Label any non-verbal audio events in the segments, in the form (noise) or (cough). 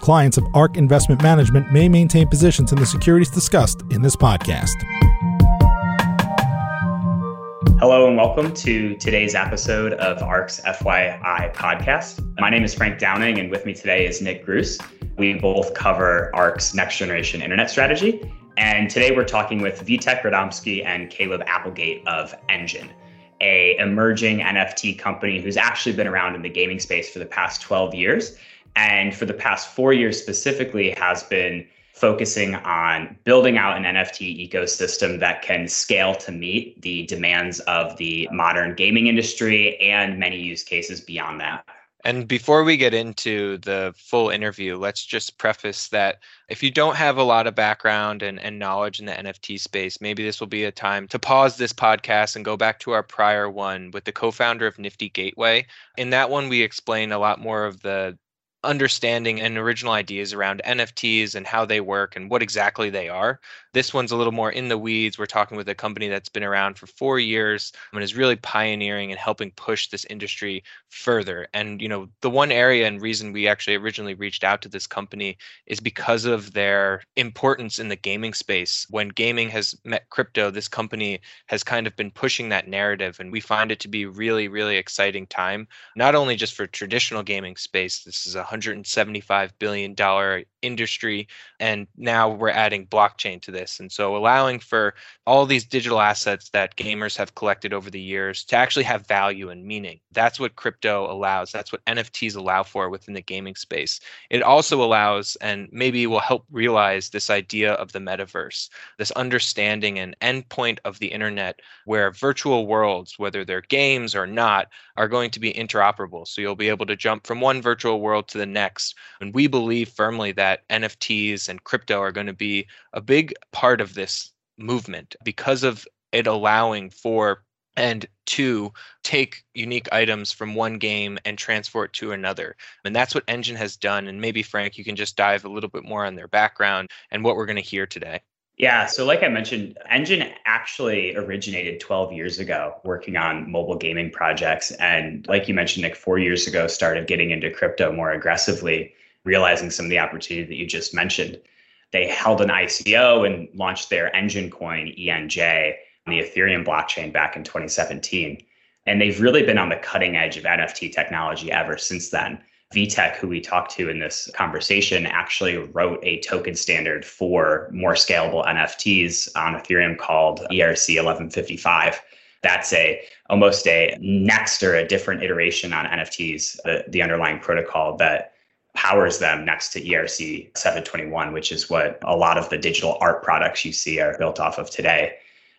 Clients of ARK Investment Management may maintain positions in the securities discussed in this podcast. Hello and welcome to today's episode of ARK's FYI podcast. My name is Frank Downing, and with me today is Nick Grous. We both cover ARK's next generation internet strategy. And today we're talking with Vitek Radomski and Caleb Applegate of Enjin, a emerging NFT company who's actually been around in the gaming space for the past 12 years. And for the past four years specifically, has been focusing on building out an NFT ecosystem that can scale to meet the demands of the modern gaming industry and many use cases beyond that. And before we get into the full interview, let's just preface that if you don't have a lot of background and, and knowledge in the NFT space, maybe this will be a time to pause this podcast and go back to our prior one with the co founder of Nifty Gateway. In that one, we explain a lot more of the understanding and original ideas around NFTs and how they work and what exactly they are. This one's a little more in the weeds. We're talking with a company that's been around for four years and is really pioneering and helping push this industry further. And, you know, the one area and reason we actually originally reached out to this company is because of their importance in the gaming space. When gaming has met crypto, this company has kind of been pushing that narrative. And we find it to be really, really exciting time, not only just for traditional gaming space. This is a 175 billion dollar industry and now we're adding blockchain to this. And so allowing for all these digital assets that gamers have collected over the years to actually have value and meaning. That's what crypto allows. That's what nfts allow for within the gaming space. It also allows and maybe will help realize this idea of the metaverse this understanding and endpoint of the internet where virtual worlds whether they're games or not are going to be interoperable. So you'll be able to jump from one virtual world to the next. And we believe firmly that that NFTs and crypto are going to be a big part of this movement because of it allowing for and to take unique items from one game and transfer it to another. And that's what Enjin has done. And maybe, Frank, you can just dive a little bit more on their background and what we're going to hear today. Yeah, so like I mentioned, Enjin actually originated 12 years ago working on mobile gaming projects. And like you mentioned, Nick, four years ago started getting into crypto more aggressively realizing some of the opportunity that you just mentioned. They held an ICO and launched their Enjin Coin, ENJ, on the Ethereum blockchain back in 2017. And they've really been on the cutting edge of NFT technology ever since then. Vitek, who we talked to in this conversation, actually wrote a token standard for more scalable NFTs on Ethereum called ERC 1155. That's a almost a next or a different iteration on NFTs, the, the underlying protocol that powers them next to ERC 721, which is what a lot of the digital art products you see are built off of today.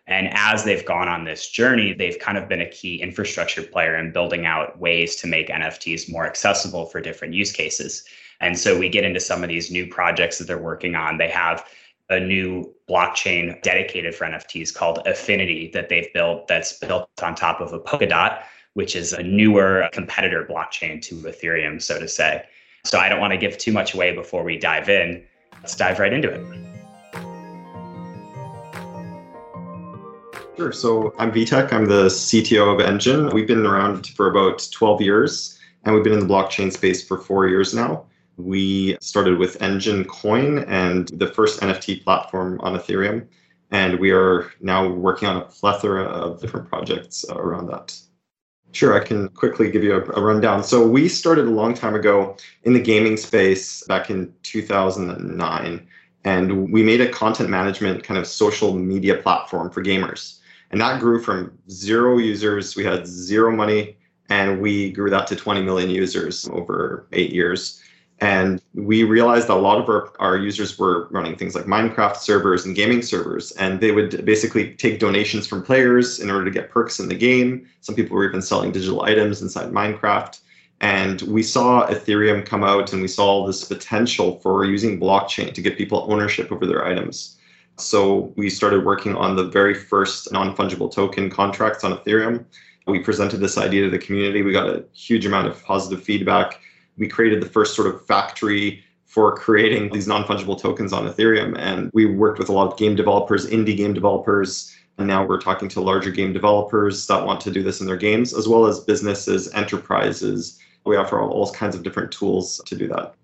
And as they've gone on this journey, they've kind of been a key infrastructure player in building out ways to make NFTs more accessible for different use cases. And so we get into some of these new projects that they're working on. They have a new blockchain dedicated for NFTs called Efinity that they've built that's built on top of a Polkadot, which is a newer competitor blockchain to Ethereum, so to say. So I don't want to give too much away before we dive in. Let's dive right into it. Sure. So I'm Vitek. I'm the CTO of Enjin. We've been around for about 12 years, and we've been in the blockchain space for four years now. We started with Enjin Coin and the first NFT platform on Ethereum. And we are now working on a plethora of different projects around that. Sure, I can quickly give you a, a, rundown. So, we started a long time ago in the gaming space back in 2009, and we made a content management kind of social media platform for gamers. And that grew from zero users, we had zero money, and we grew that to 20 million users over eight years. And we realized that a lot of our, our users were running things like Minecraft servers and gaming servers, and they would basically take donations from players in order to get perks in the game. Some people were even selling digital items inside Minecraft. And we saw Ethereum come out and we saw this potential for using blockchain to give people ownership over their items. So we started working on the very first non fungible token contracts on Ethereum. We presented this idea to the community. We got a huge amount of positive feedback we created the first sort of factory for creating these non-fungible tokens on Ethereum. And we worked with a lot of game developers, indie game developers. And now we're talking to larger game developers that want to do this in their games, as well as businesses, enterprises. We offer all, kinds of different tools to do that.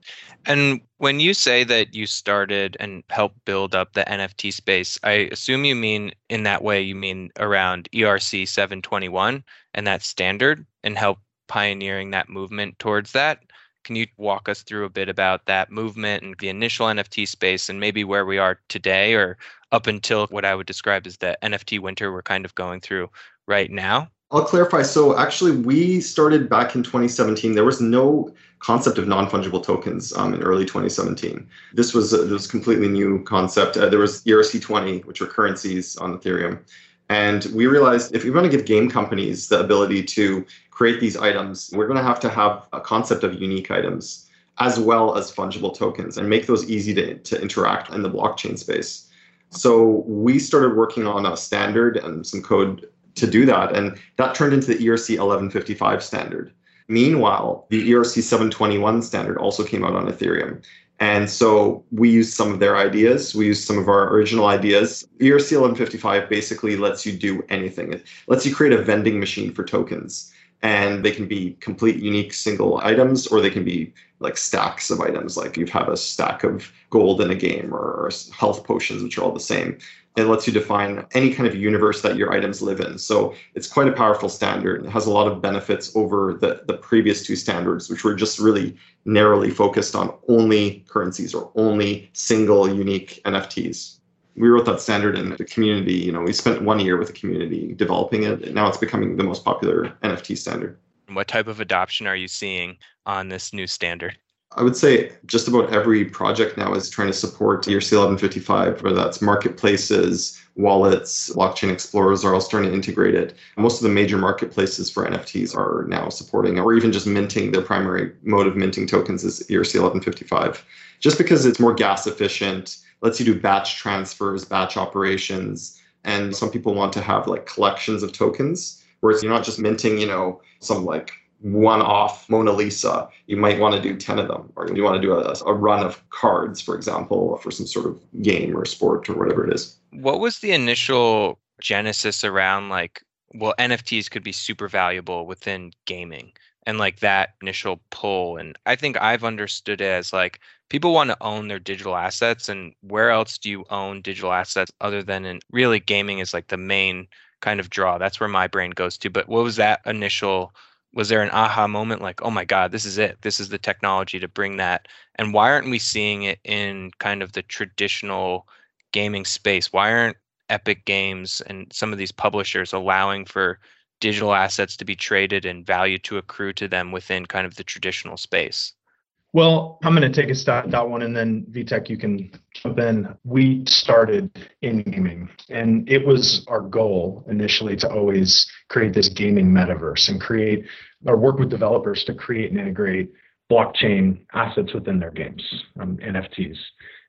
And when you say that you started and helped build up the NFT space, I assume you mean in that way, you mean around ERC 721 and that standard and help pioneering that movement towards that. Can you walk us through a bit about that movement and the initial NFT space and maybe where we are today or up until what I would describe as the NFT winter we're kind of going through right now? I'll clarify. So actually, we started back in 2017. There was no concept of non-fungible tokens um, in early 2017. This was a, this was completely new concept. Uh, there was ERC20, which are currencies on Ethereum. And we realized if we want to give game companies the ability to create these items, we're going to have to have a concept of unique items as well as fungible tokens and make those easy to, to interact in the blockchain space. So we started working on a standard and some code to do that. And that turned into the ERC 1155 standard. Meanwhile, the ERC 721 standard also came out on Ethereum. And so we used some of their ideas. We used some of our original ideas. ERC 1155 basically lets you do anything. It lets you create a vending machine for tokens and they can be complete unique single items or they can be like stacks of items. Like you have a stack of gold in a game or health potions which are all the same. It lets you define any kind of universe that your items live in. So it's quite a powerful standard. And it has a lot of benefits over the, the previous two standards which were just really narrowly focused on only currencies or only single unique nfts we wrote that standard in the community. You know, we spent one year with the community developing it. And now it's becoming the most popular NFT standard. What type of adoption are you seeing on this new standard? I would say just about every project now is trying to support ERC 1155, whether that's marketplaces, wallets, blockchain explorers are all starting to integrate it. Most of the major marketplaces for NFTs are now supporting, or even just minting, their primary mode of minting tokens is ERC 1155, just because it's more gas efficient lets you do batch transfers, batch operations. And some people want to have like collections of tokens, whereas you're not just minting, you know, some like one off Mona Lisa. You might want to do 10 of them, or you want to do a, a run of cards, for example, for some sort of game or sport or whatever it is. What was the initial genesis around like, well, NFTs could be super valuable within gaming? And like that initial pull and i think i've understood it as like people want to own their digital assets and where else do you own digital assets other than in really gaming is like the main kind of draw. That's where my brain goes to but what was that initial was there an aha moment like oh my god this is it. This is the technology to bring that and why aren't we seeing it in kind of the traditional gaming space? Why aren't epic games and some of these publishers allowing for digital assets to be traded and value to accrue to them within kind of the traditional space? Well, I'm going to take a stab at that one, and then Vitek, you can jump in. We started in gaming, and it was our goal initially to always create this gaming metaverse and create or work with developers to create and integrate blockchain assets within their games, um, NFTs,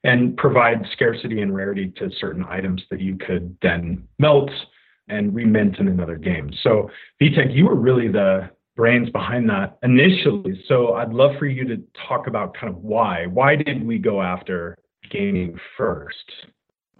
and provide scarcity and rarity to certain items that you could then melt and remint in another game. So Vitek, you were really the brains behind that initially. So I'd love for you to talk about kind of why. Why did we go after gaming first?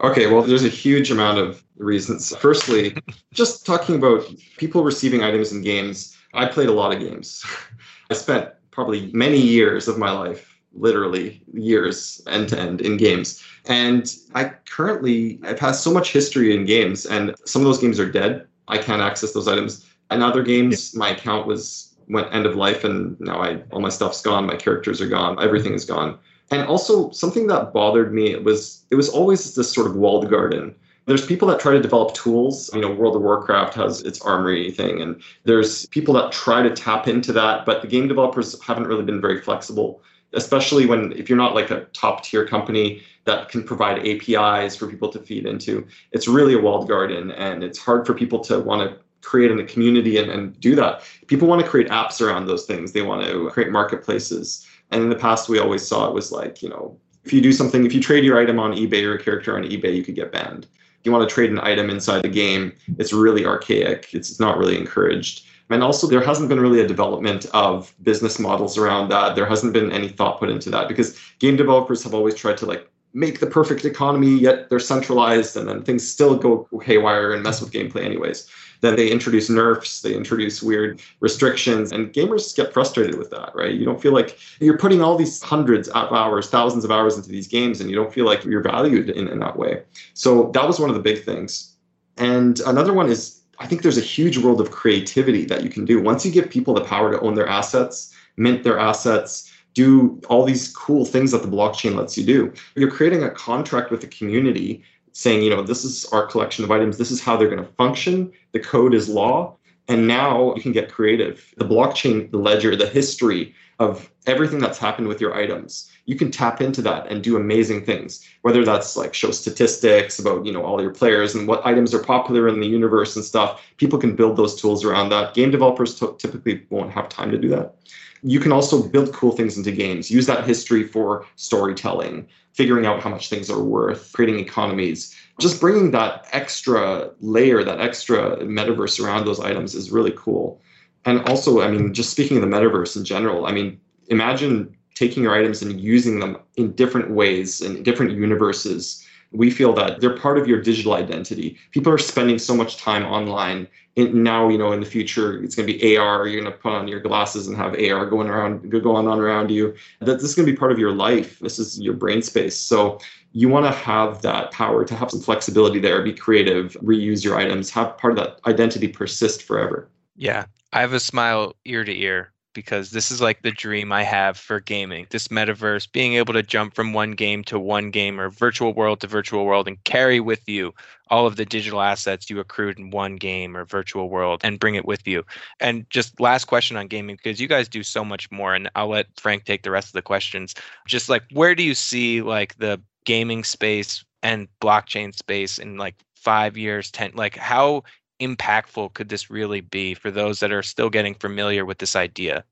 Okay, well, there's a huge amount of reasons. Firstly, just talking about people receiving items in games, I played a lot of games. (laughs) I spent probably many years of my life literally years end to end in games. And I currently I've had so much history in games, and some of those games are dead. I can't access those items. And other games, my account was went end of life, and now I all my stuff's gone. My characters are gone. Everything is gone. And also something that bothered me was it was always this sort of walled garden. There's people that try to develop tools. You know, World of Warcraft has its armory thing, and there's people that try to tap into that, but the game developers haven't really been very flexible especially when if you're not like a top tier company that can provide APIs for people to feed into. It's really a walled garden and it's hard for people to want to create in a community and, and do that. People want to create apps around those things. They want to create marketplaces. And in the past, we always saw it was like, you know, if you do something, if you trade your item on eBay or a character on eBay, you could get banned. If you want to trade an item inside the game, it's really archaic. It's not really encouraged. And also, there hasn't been really a development of business models around that. There hasn't been any thought put into that because game developers have always tried to like make the perfect economy, yet they're centralized, and then things still go haywire and mess with gameplay, anyways. Then they introduce nerfs, they introduce weird restrictions, and gamers get frustrated with that, right? You don't feel like you're putting all these hundreds of hours, thousands of hours into these games, and you don't feel like you're valued in, in that way. So that was one of the big things. And another one is I think there's a huge world of creativity that you can do. Once you give people the power to own their assets, mint their assets, do all these cool things that the blockchain lets you do, you're creating a contract with the community saying, you know, this is our collection of items, this is how they're going to function, the code is law. And now you can get creative. The blockchain, the ledger, the history of everything that's happened with your items. You can tap into that and do amazing things whether that's like show statistics about you know all your players and what items are popular in the universe and stuff. People can build those tools around that. Game developers t- typically won't have time to do that. You can also build cool things into games. Use that history for storytelling figuring out how much things are worth creating economies. Just bringing that extra layer that extra metaverse around those items is really cool and also i mean just speaking of the metaverse in general i mean imagine taking your items and using them in different ways in different universes. We feel that they're part of your digital identity. People are spending so much time online. And now you know in the future it's going to be ar you're going to put on your glasses and have ar going around going on around you. That this is going to be part of your life. This is your brain space. So you want to have that power to have some flexibility there be creative reuse your items have part of that identity persist forever. Yeah i have a smile ear to ear because this is like the dream I have for gaming. This metaverse, being able to jump from one game to one game or virtual world to virtual world and carry with you all of the digital assets you accrued in one game or virtual world and bring it with you. And just last question on gaming, because you guys do so much more, and I'll let Frank take the rest of the questions. Just like, where do you see like the gaming space and blockchain space in like five years, 10, like how impactful could this really be for those that are still getting familiar with this idea?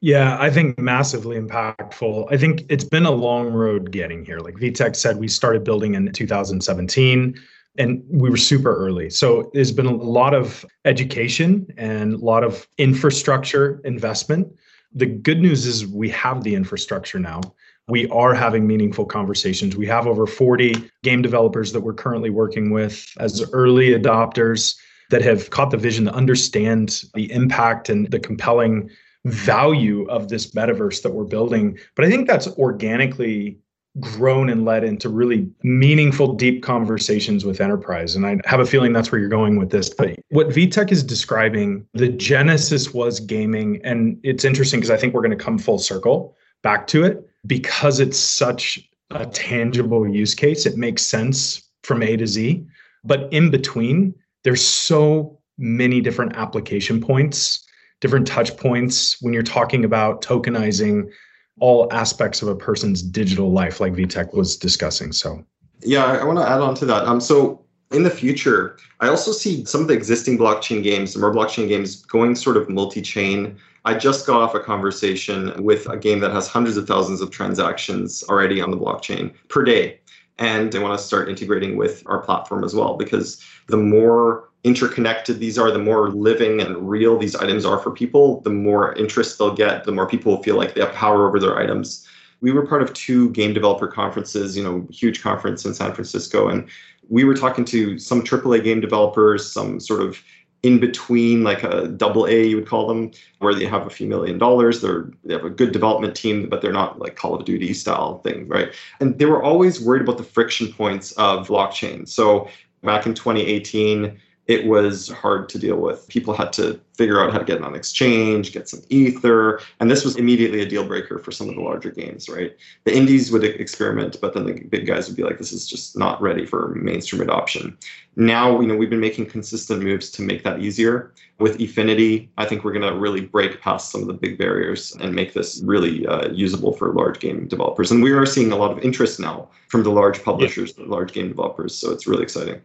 Yeah, I think massively impactful. I think it's been a long road getting here. Like Vitek said, we started building in 2017 and we were super early. So there's been a lot of education and a lot of infrastructure investment. The good news is we have the infrastructure now we are having meaningful conversations. We have over 40 game developers that we're currently working with as early adopters that have caught the vision to understand the impact and the compelling value of this metaverse that we're building. But I think that's organically grown and led into really meaningful, deep conversations with enterprise. And I have a feeling that's where you're going with this. But what Vitek is describing, the genesis was gaming. And it's interesting because I think we're going to come full circle back to it because it's such a tangible use case, it makes sense from A to Z. But in between, there's so many different application points, different touch points when you're talking about tokenizing all aspects of a person's digital life, like Vitek was discussing. So, yeah, I want to add on to that. Um, so in the future, I also see some of the existing blockchain games, the more blockchain games, going sort of multi-chain I just got off a conversation with a game that has hundreds of thousands of transactions already on the blockchain per day. And they want to start integrating with our platform as well because the more interconnected these are, the more living and real these items are for people, the more interest they'll get, the more people will feel like they have power over their items. We were part of two game developer conferences, you know, huge conference in San Francisco, and we were talking to some AAA game developers, some sort of in between like a double A, you would call them, where they have a few million dollars. They're they have a good development team, but they're not like Call of Duty style thing, right? And they were always worried about the friction points of blockchain. So back in 2018, it was hard to deal with. People had to figure out how to get it on exchange, get some ether, and this was immediately a deal breaker for some of the larger games, right? The indies would experiment, but then the big guys would be like, this is just not ready for mainstream adoption. Now, you know, we've been making consistent moves to make that easier. With Efinity, I think we're going to really break past some of the big barriers and make this really uh, usable for large game developers. And we are seeing a lot of interest now from the large publishers, yeah. the large game developers. So it's really exciting.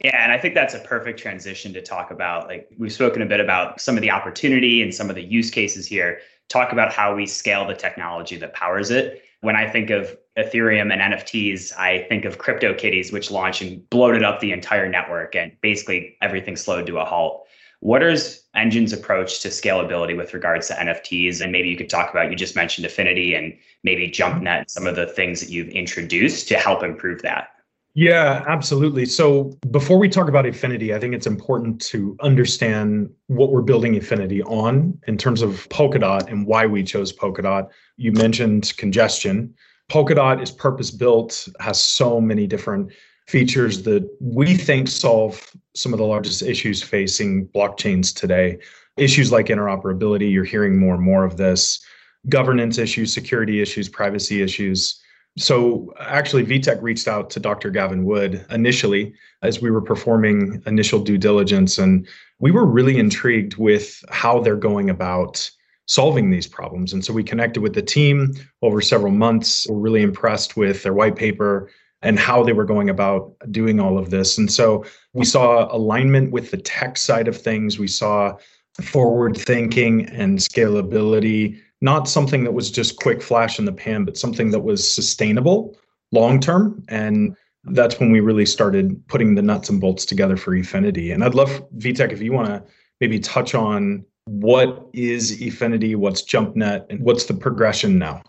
Yeah, and I think that's a perfect transition to talk about. Like, we've spoken a bit about some of the opportunity and some of the use cases here. Talk about how we scale the technology that powers it. When I think of Ethereum and NFTs, I think of CryptoKitties, which launched and bloated up the entire network and basically everything slowed to a halt. What is Enjin's approach to scalability with regards to NFTs? And maybe you could talk about, you just mentioned Efinity and maybe JumpNet, some of the things that you've introduced to help improve that. Yeah, absolutely. So before we talk about Efinity, I think it's important to understand what we're building Efinity on in terms of Polkadot and why we chose Polkadot. You mentioned congestion. Polkadot is purpose built, has so many different features that we think solve some of the largest issues facing blockchains today. Issues like interoperability, you're hearing more and more of this, governance issues, security issues, privacy issues so actually, Vitek reached out to Dr. Gavin Wood initially as we were performing initial due diligence, and we were really intrigued with how they're going about solving these problems. And so we connected with the team over several months. We're really impressed with their white paper and how they were going about doing all of this. And so we saw alignment with the tech side of things. We saw forward thinking and scalability not something that was just quick flash in the pan, but something that was sustainable long term. And that's when we really started putting the nuts and bolts together for Efinity. And I'd love, Vitek, if you want to maybe touch on what is Efinity, what's JumpNet, and what's the progression now?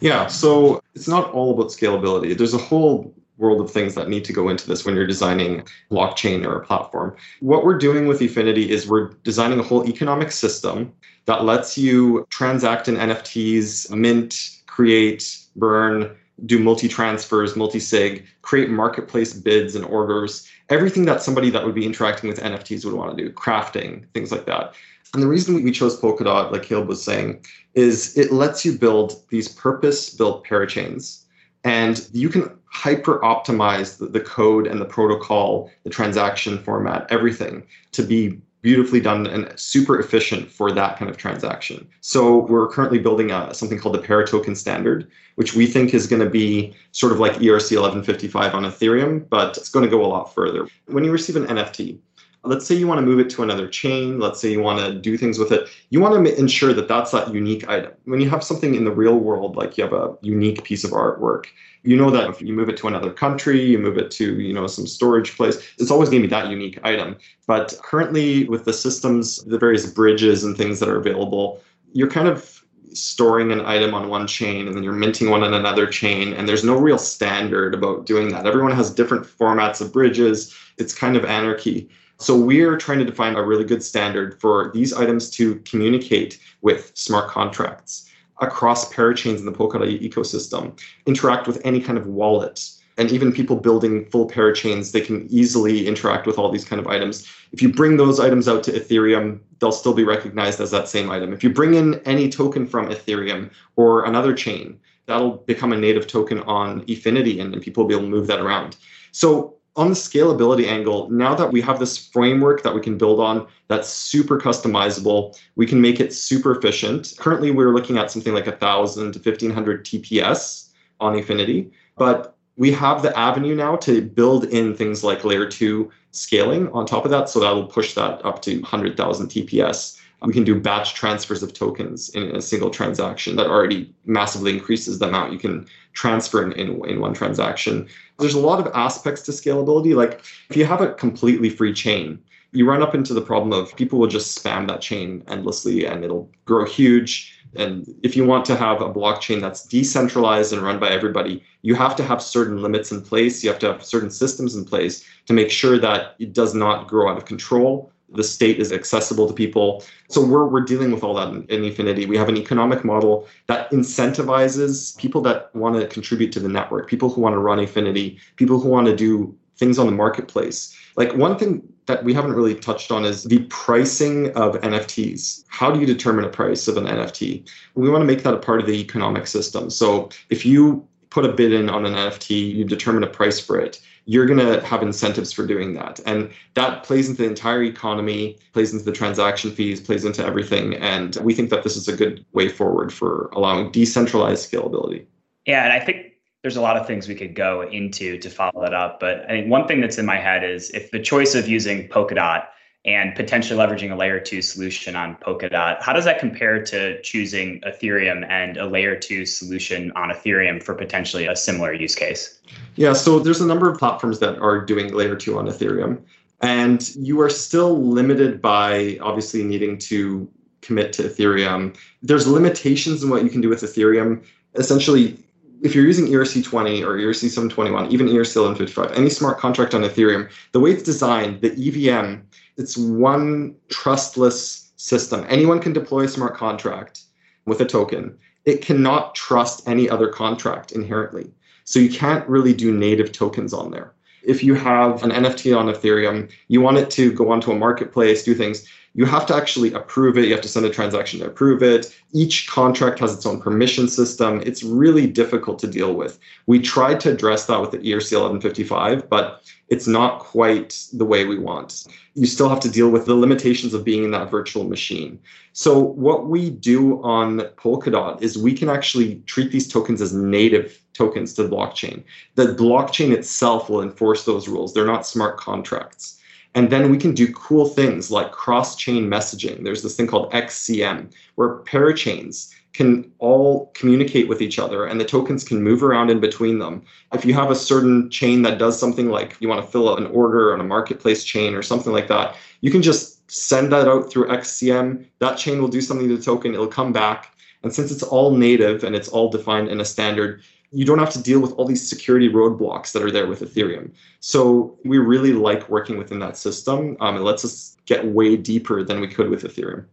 Yeah, so it's not all about scalability. There's a whole world of things that need to go into this when you're designing blockchain or a platform. What we're doing with Efinity is we're designing a whole economic system that lets you transact in NFTs, mint, create, burn, do multi transfers, multi sig, create marketplace bids and orders, everything that somebody that would be interacting with NFTs would want to do, crafting, things like that. And the reason we chose Polkadot, like Caleb was saying, is it lets you build these purpose built parachains and you can hyper optimize the, the, code and the protocol, the transaction format, everything to be beautifully done and super efficient for that kind of transaction. So we're currently building a, something called the Paratoken standard, which we think is going to be sort of like ERC 1155 on Ethereum, but it's going to go a lot further. When you receive an NFT, let's say you want to move it to another chain let's say you want to do things with it you want to ensure that that's that unique item when you have something in the real world like you have a unique piece of artwork you know that if you move it to another country you move it to you know some storage place it's always going to be that unique item. But currently with the systems the various bridges and things that are available you're kind of storing an item on one chain and then you're minting one on another chain and there's no real standard about doing that. Everyone has different formats of bridges. It's kind of anarchy. So we're trying to define a really good standard for these items to communicate with smart contracts across parachains in the Polkadot ecosystem, interact with any kind of wallet. And even people building full parachains, they can easily interact with all these kind of items. If you bring those items out to Ethereum, they'll still be recognized as that same item. If you bring in any token from Ethereum or another chain, that'll become a native token on Efinity and, and people will be able to move that around. So on the scalability angle, now that we have this framework that we can build on that's super customizable, we can make it super efficient. Currently, we're looking at something like 1,000 to 1,500 TPS on Efinity, but we have the avenue now to build in things like layer two scaling on top of that. So that'll push that up to 100,000 TPS. We can do batch transfers of tokens in a single transaction that already massively increases the amount you can transfer in, in, in one transaction. There's a lot of aspects to scalability. Like if you have a completely free chain, you run up into the problem of people will just spam that chain endlessly and it'll grow huge. And if you want to have a blockchain that's decentralized and run by everybody, you have to have certain limits in place. You have to have certain systems in place to make sure that it does not grow out of control the state is accessible to people. So we're, we're dealing with all that in, in Efinity. We have an economic model that incentivizes people that want to contribute to the network, people who want to run Efinity, people who want to do things on the marketplace. Like one thing that we haven't really touched on is the pricing of NFTs. How do you determine a price of an NFT? We want to make that a part of the economic system. So if you put a bid in on an NFT, you determine a price for it. You're going to have incentives for doing that. And that plays into the entire economy, plays into the transaction fees, plays into everything. And we think that this is a good way forward for allowing decentralized scalability. Yeah. And I think there's a lot of things we could go into to follow that up. But I think one thing that's in my head is if the choice of using Polkadot and potentially leveraging a layer two solution on Polkadot, how does that compare to choosing Ethereum and a layer two solution on Ethereum for potentially a similar use case? Yeah, so there's a number of platforms that are doing layer two on Ethereum. And you are still limited by obviously needing to commit to Ethereum. There's limitations in what you can do with Ethereum. Essentially, if you're using ERC20 or ERC721, even ERC1155, any smart contract on Ethereum, the way it's designed, the EVM, it's one trustless system. Anyone can deploy a smart contract with a token. It cannot trust any other contract inherently. So you can't really do native tokens on there. If you have an NFT on Ethereum, you want it to go onto a marketplace, do things, you have to actually approve it. You have to send a transaction to approve it. Each contract has its own permission system. It's really difficult to deal with. We tried to address that with the ERC 1155, but it's not quite the way we want. You still have to deal with the limitations of being in that virtual machine. So, what we do on Polkadot is we can actually treat these tokens as native tokens to the blockchain. The blockchain itself will enforce those rules, they're not smart contracts. And then we can do cool things like cross chain messaging. There's this thing called XCM, where parachains can all communicate with each other and the tokens can move around in between them. If you have a certain chain that does something like you want to fill out an order on a marketplace chain or something like that, you can just send that out through XCM. That chain will do something to the token, it'll come back. And since it's all native and it's all defined in a standard, you don't have to deal with all these security roadblocks that are there with Ethereum. So we really like working within that system. Um, it lets us get way deeper than we could with Ethereum.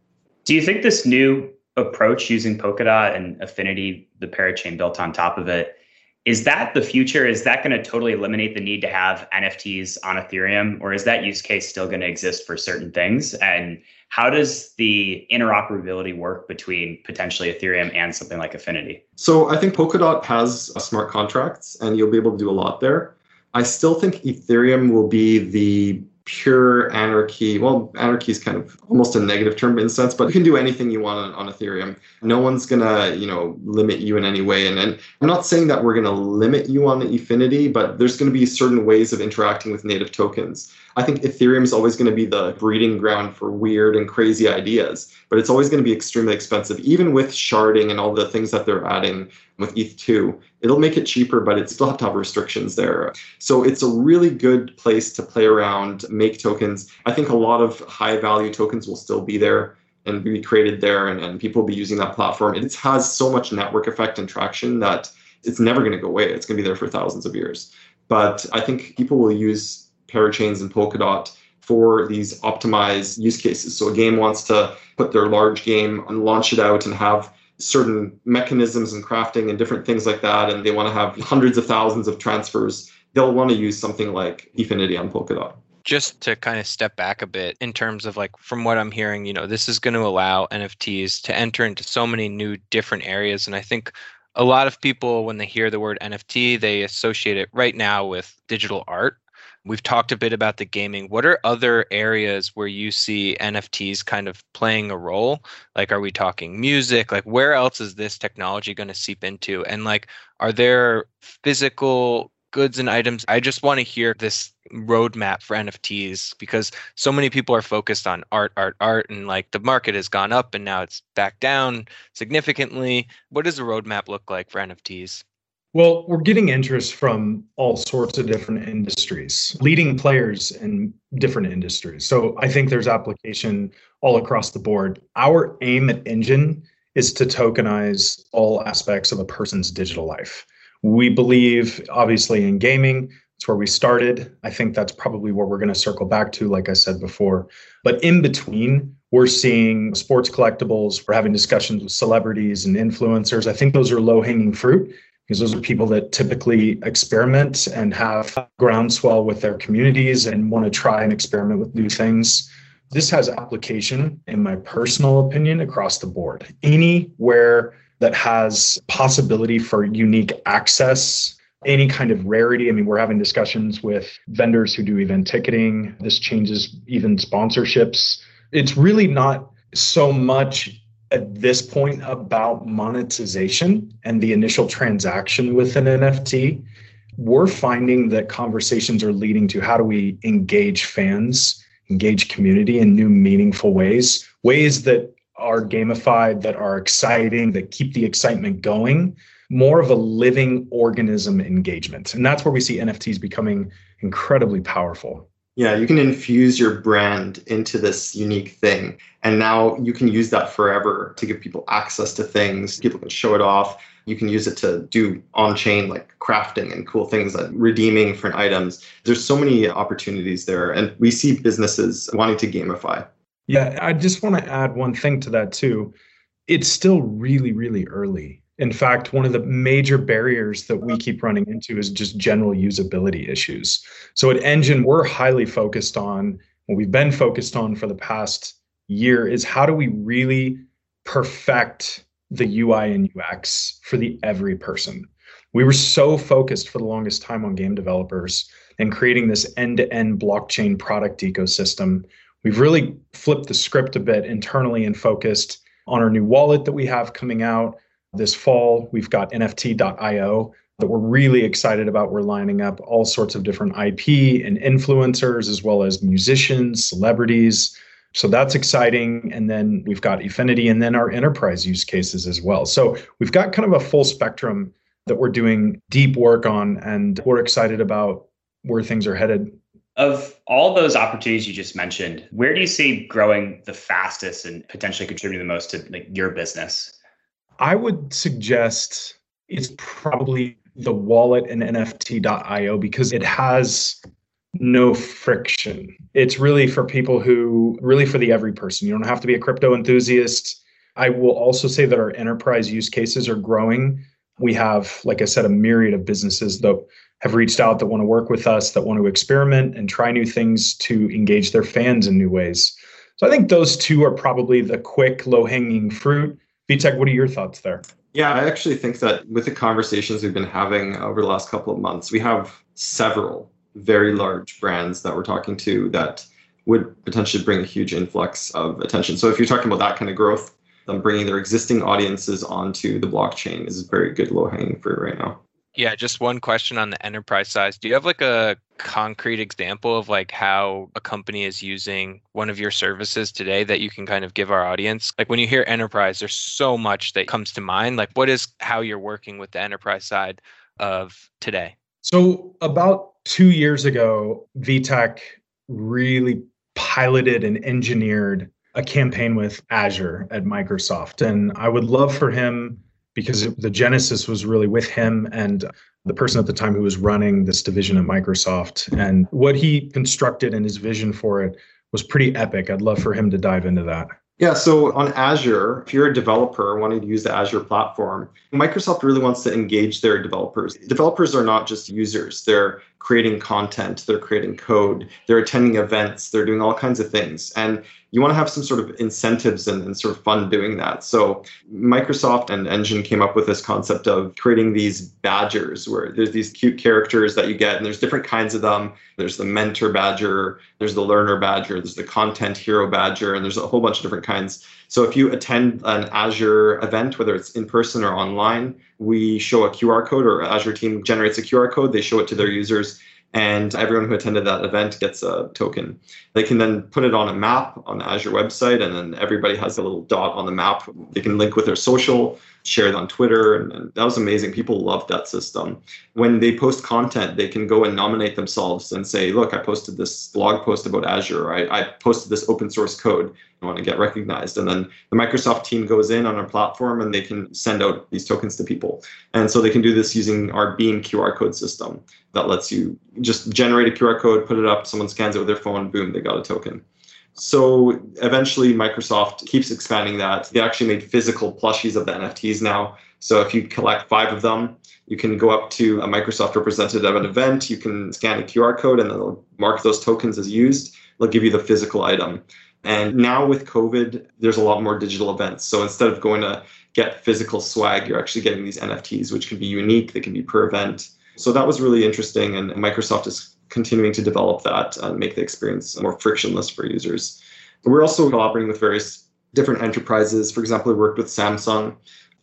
Do you think this new approach using Polkadot and Efinity, the parachain built on top of it, is that the future? Is that going to totally eliminate the need to have NFTs on Ethereum, or is that use case still going to exist for certain things? And how does the interoperability work between potentially Ethereum and something like Efinity? So I think Polkadot has smart contracts, and you'll be able to do a lot there. I still think Ethereum will be the pure anarchy. Well, anarchy is kind of almost a negative term in a sense, but you can do anything you want on, on Ethereum. No one's gonna, you know, limit you in any way. And, and I'm not saying that we're gonna limit you on the Efinity, but there's gonna be certain ways of interacting with native tokens. I think Ethereum is always going to be the breeding ground for weird and crazy ideas, but it's always going to be extremely expensive. Even with sharding and all the things that they're adding with ETH2, it'll make it cheaper, but it still have to have restrictions there. So it's a really good place to play around, make tokens. I think a lot of high value tokens will still be there and be created there, and, and people will be using that platform. It has so much network effect and traction that it's never going to go away. It's going to be there for thousands of years. But I think people will use parachains and Polkadot for these optimized use cases. So a game wants to put their large game and launch it out and have certain mechanisms and crafting and different things like that, and they want to have hundreds of thousands of transfers, they'll want to use something like Efinity on Polkadot. Just to kind of step back a bit in terms of like from what I'm hearing, you know, this is going to allow NFTs to enter into so many new different areas. And I think a lot of people, when they hear the word NFT, they associate it right now with digital art We've talked a bit about the gaming. What are other areas where you see NFTs kind of playing a role? Like, are we talking music? Like, where else is this technology going to seep into? And, like, are there physical goods and items? I just want to hear this roadmap for NFTs because so many people are focused on art, art, art, and like the market has gone up and now it's back down significantly. What does the roadmap look like for NFTs? Well, we're getting interest from all sorts of different industries, leading players in different industries. So I think there's application all across the board. Our aim at Enjin is to tokenize all aspects of a person's digital life. We believe, obviously, in gaming. It's where we started. I think that's probably where we're going to circle back to, like I said before. But in between, we're seeing sports collectibles. We're having discussions with celebrities and influencers. I think those are low hanging fruit because those are people that typically experiment and have groundswell with their communities and want to try and experiment with new things. This has application, in my personal opinion, across the board. Anywhere that has possibility for unique access any kind of rarity. I mean, we're having discussions with vendors who do event ticketing. This changes even sponsorships. It's really not so much at this point about monetization and the initial transaction with an NFT. We're finding that conversations are leading to how do we engage fans, engage community in new, meaningful ways, ways that are gamified, that are exciting, that keep the excitement going, more of a living organism engagement. And that's where we see NFTs becoming incredibly powerful. Yeah, you can infuse your brand into this unique thing. And now you can use that forever to give people access to things. People can show it off. You can use it to do on chain like crafting and cool things like redeeming for items. There's so many opportunities there. And we see businesses wanting to gamify. Yeah, I just want to add one thing to that too. It's still really, really early in fact, one of the major barriers that we keep running into is just general usability issues. So at Enjin, we're highly focused on what we've been focused on for the past year is how do we really perfect the UI and UX for the every person. We were so focused for the longest time on game developers and creating this end-to-end blockchain product ecosystem. We've really flipped the script a bit internally and focused on our new wallet that we have coming out, this fall, we've got NFT.io that we're really excited about. We're lining up all sorts of different IP and influencers, as well as musicians, celebrities. So that's exciting. And then we've got Efinity and then our enterprise use cases as well. So we've got kind of a full spectrum that we're doing deep work on, and we're excited about where things are headed. Of all those opportunities you just mentioned, where do you see growing the fastest and potentially contributing the most to like your business? I would suggest it's probably the wallet and NFT.io because it has no friction. It's really for people who, really for the every person. You don't have to be a crypto enthusiast. I will also say that our enterprise use cases are growing. We have, like I said, a myriad of businesses that have reached out that want to work with us, that want to experiment and try new things to engage their fans in new ways. So I think those two are probably the quick, low hanging fruit. Vitek, what are your thoughts there? Yeah, I actually think that with the conversations we've been having over the last couple of months, we have several very large brands that we're talking to that would potentially bring a huge influx of attention. So if you're talking about that kind of growth, them bringing their existing audiences onto the blockchain is very good low hanging fruit right now. Yeah, just one question on the enterprise size. Do you have like a concrete example of like how a company is using one of your services today that you can kind of give our audience? Like when you hear enterprise, there's so much that comes to mind. Like what is how you're working with the enterprise side of today? So about 2 years ago, Vitek really piloted and engineered a campaign with Azure at Microsoft and I would love for him because the genesis was really with him and the person at the time who was running this division at Microsoft. And what he constructed and his vision for it was pretty epic. I'd love for him to dive into that. Yeah, so on Azure, if you're a developer wanting to use the Azure platform, Microsoft really wants to engage their developers. Developers are not just users, they're creating content, they're creating code, they're attending events, they're doing all kinds of things. And you want to have some sort of incentives and, and, sort of fun doing that. So Microsoft and Enjin came up with this concept of creating these badgers where there's these cute characters that you get, and there's different kinds of them. There's the mentor badger, there's the learner badger, there's the content hero badger, and there's a whole bunch of different kinds. So if you attend an Azure event, whether it's in person or online, we show a QR code or Azure team generates a QR code, they show it to their users and everyone who attended that event gets a token. They can then put it on a map on the Azure website, and then everybody has a little dot on the map. They can link with their social, share it on Twitter, and, and that was amazing. People loved that system. When they post content, they can go and nominate themselves and say, "Look, I posted this blog post about Azure. I, I posted this open source code. I want to get recognized." And then the Microsoft team goes in on our platform and they can send out these tokens to people. And so they can do this using our Beam QR code system that lets you just generate a QR code, put it up, someone scans it with their phone, boom, they got a token. So eventually, Microsoft keeps expanding that. They actually made physical plushies of the NFTs now. So if you collect five of them, you can go up to a Microsoft representative at an event, you can scan a QR code and they'll mark those tokens as used. They'll give you the physical item. And now with COVID, there's a lot more digital events. So instead of going to get physical swag, you're actually getting these NFTs, which can be unique, they can be per event. So that was really interesting. And Microsoft is continuing to develop that and make the experience more frictionless for users. We're also cooperating with various different enterprises. For example, we worked with Samsung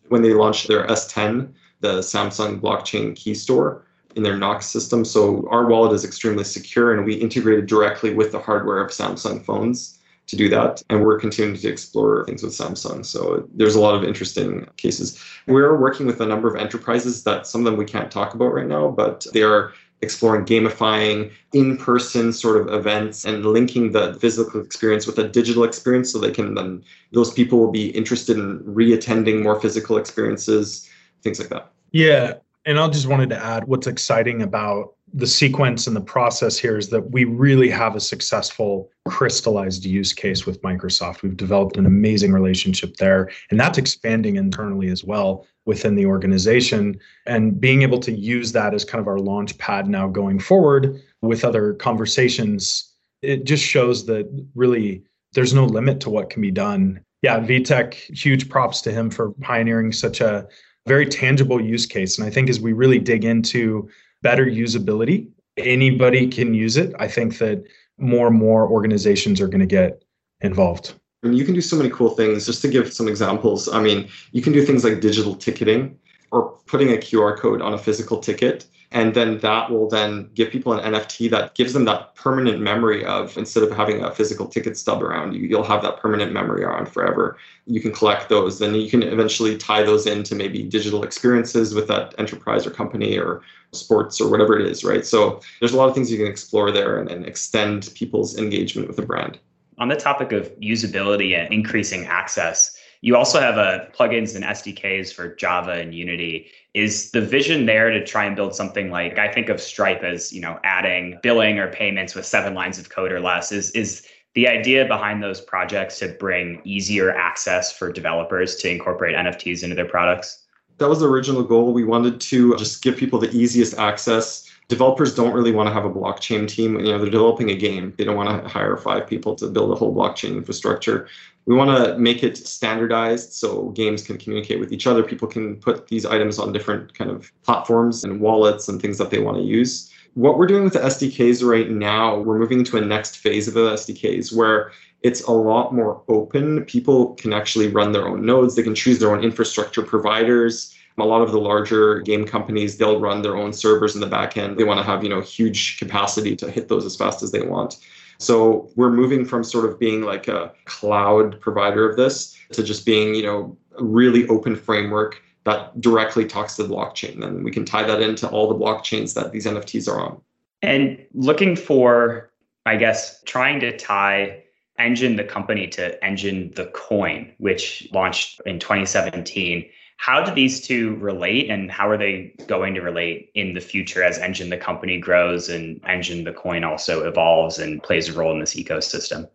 when they launched their S10, the Samsung blockchain key store in their Knox system. So our wallet is extremely secure and we integrated directly with the hardware of Samsung phones to do that. And we're continuing to explore things with Samsung. So there's a lot of interesting cases. We're working with a number of enterprises that some of them we can't talk about right now, but they are exploring gamifying in-person sort of events and linking the physical experience with a digital experience so they can then those people will be interested in re-attending more physical experiences things like that. Yeah and i just wanted to add what's exciting about the sequence and the process here is that we really have a successful crystallized use case with Microsoft. We've developed an amazing relationship there, and that's expanding internally as well within the organization. And being able to use that as kind of our launch pad now going forward with other conversations, it just shows that really there's no limit to what can be done. Yeah, Vitek, huge props to him for pioneering such a very tangible use case. And I think as we really dig into better usability. Anybody can use it. I think that more and more organizations are going to get involved. And you can do so many cool things. Just to give some examples, I mean, you can do things like digital ticketing or putting a QR code on a physical ticket and then that will then give people an nft that gives them that permanent memory of instead of having a physical ticket stub around you you'll have that permanent memory around forever you can collect those then you can eventually tie those into maybe digital experiences with that enterprise or company or sports or whatever it is right so there's a lot of things you can explore there and, and extend people's engagement with the brand on the topic of usability and increasing access you also have a uh, plugins and SDKs for Java and Unity. Is the vision there to try and build something like I think of Stripe as, you know, adding billing or payments with seven lines of code or less? Is is the idea behind those projects to bring easier access for developers to incorporate NFTs into their products? That was the original goal. We wanted to just give people the easiest access developers don't really want to have a blockchain team. You know, they're developing a game. They don't want to hire five people to build a whole blockchain infrastructure. We want to make it standardized so games can communicate with each other. People can put these items on different kind of platforms and wallets and things that they want to use. What we're doing with the SDKs right now, we're moving to a next phase of the SDKs where it's a lot more open. People can actually run their own nodes. They can choose their own infrastructure providers a lot of the larger game companies, they'll run their own servers in the back end. They want to have, you know, huge capacity to hit those as fast as they want. So we're moving from sort of being like a cloud provider of this to just being, you know, a really open framework that directly talks to the blockchain. And we can tie that into all the blockchains that these NFTs are on. And looking for, I guess, trying to tie Enjin, the company, to Enjin the coin, which launched in 2017 how do these two relate and how are they going to relate in the future as Enjin the company grows and Enjin the coin also evolves and plays a role in this ecosystem?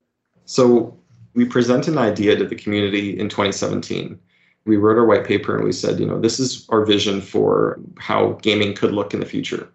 So we presented an idea to the community in 2017. We wrote our white paper and we said, you know, this is our vision for how gaming could look in the future.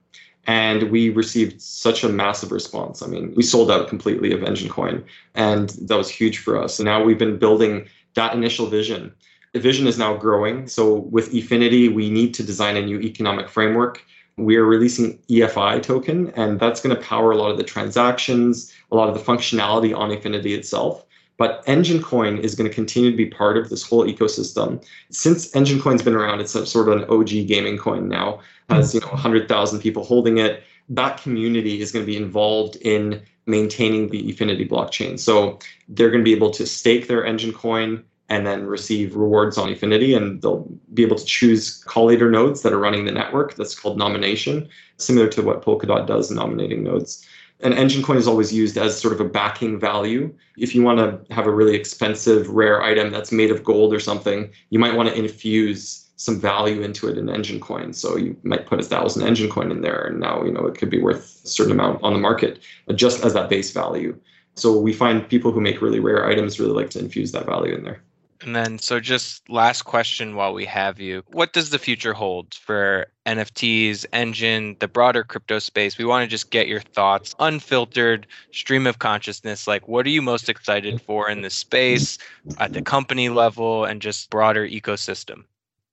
And we received such a massive response. I mean, we sold out completely of Enjin Coin, and that was huge for us. And now we've been building that initial vision The vision is now growing. So with Efinity, we need to design a new economic framework. We are releasing EFI token, and that's going to power a lot of the transactions, a lot of the functionality on Efinity itself. But Enjin Coin is going to continue to be part of this whole ecosystem. Since Enjin Coin's been around, it's a, sort of an OG gaming coin now, has hmm. you know 100,000 people holding it. That community is going to be involved in maintaining the Efinity blockchain. So they're going to be able to stake their Enjin Coin and then receive rewards on Efinity. And they'll be able to choose collator nodes that are running the network. That's called nomination, similar to what Polkadot does in nominating nodes. And Enjin Coin is always used as sort of a backing value. If you want to have a really expensive, rare item that's made of gold or something, you might want to infuse some value into it in Enjin Coin. So you might put a thousand Enjin Coin in there, and now you know it could be worth a certain amount on the market, uh, just as that base value. So we find people who make really rare items really like to infuse that value in there. And then, so just last question while we have you. What does the future hold for NFTs, Enjin, the broader crypto space? We want to just get your thoughts, unfiltered, stream of consciousness. Like, what are you most excited for in this space at the company level and just broader ecosystem?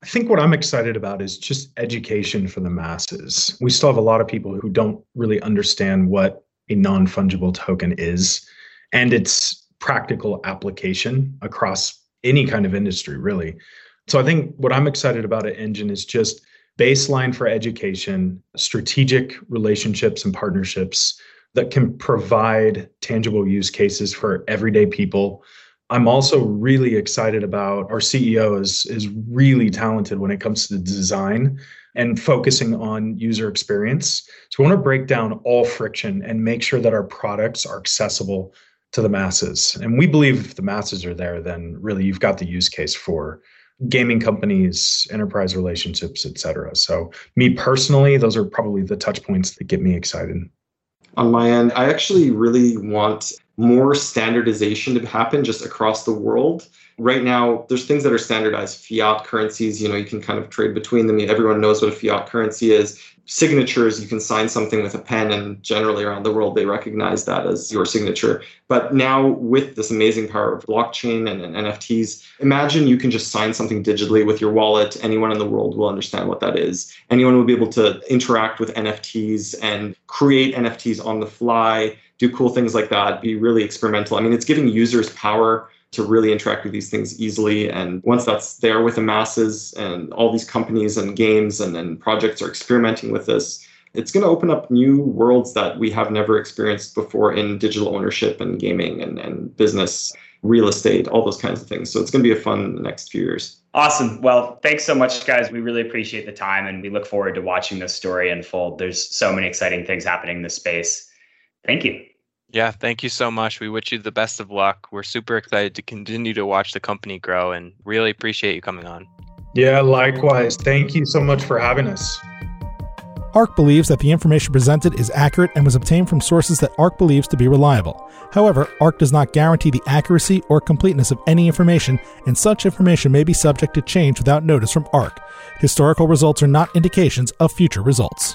I think what I'm excited about is just education for the masses. We still have a lot of people who don't really understand what a non fungible token is and its practical application across any kind of industry, really. So I think what I'm excited about at Enjin is just baseline for education, strategic relationships and partnerships that can provide tangible use cases for everyday people. I'm also really excited about our CEO is is really talented when it comes to design and focusing on user experience. So we want to break down all friction and make sure that our products are accessible to the masses. And we believe if the masses are there, then really you've got the use case for gaming companies, enterprise relationships, et cetera. So me personally, those are probably the touch points that get me excited. On my end, I actually really want more standardization to happen just across the world. Right now, there's things that are standardized fiat currencies. You know, you can kind of trade between them. Everyone knows what a fiat currency is signatures you can sign something with a pen and generally around the world they recognize that as your signature. But now with this amazing power of blockchain and, and, nfts imagine you can just sign something digitally with your wallet. Anyone in the world will understand what that is. Anyone will be able to interact with nfts and create nfts on the fly do cool things like that be really experimental. I mean it's giving users power to really interact with these things easily. And once that's there with the masses and all these companies and games and, and projects are experimenting with this, it's going to open up new worlds that we have never experienced before in digital ownership and gaming and, and business, real estate, all those kinds of things. So it's going to be a fun next few years. Awesome. Well, thanks so much, guys. We really appreciate the time and we look forward to watching this story unfold. There's so many exciting things happening in this space. Thank you. Yeah, thank you so much. We wish you the best of luck. We're super excited to continue to watch the company grow and really appreciate you coming on. Yeah, likewise. Thank you so much for having us. ARK believes that the information presented is accurate and was obtained from sources that ARK believes to be reliable. However, ARK does not guarantee the accuracy or completeness of any information, and such information may be subject to change without notice from ARK. Historical results are not indications of future results.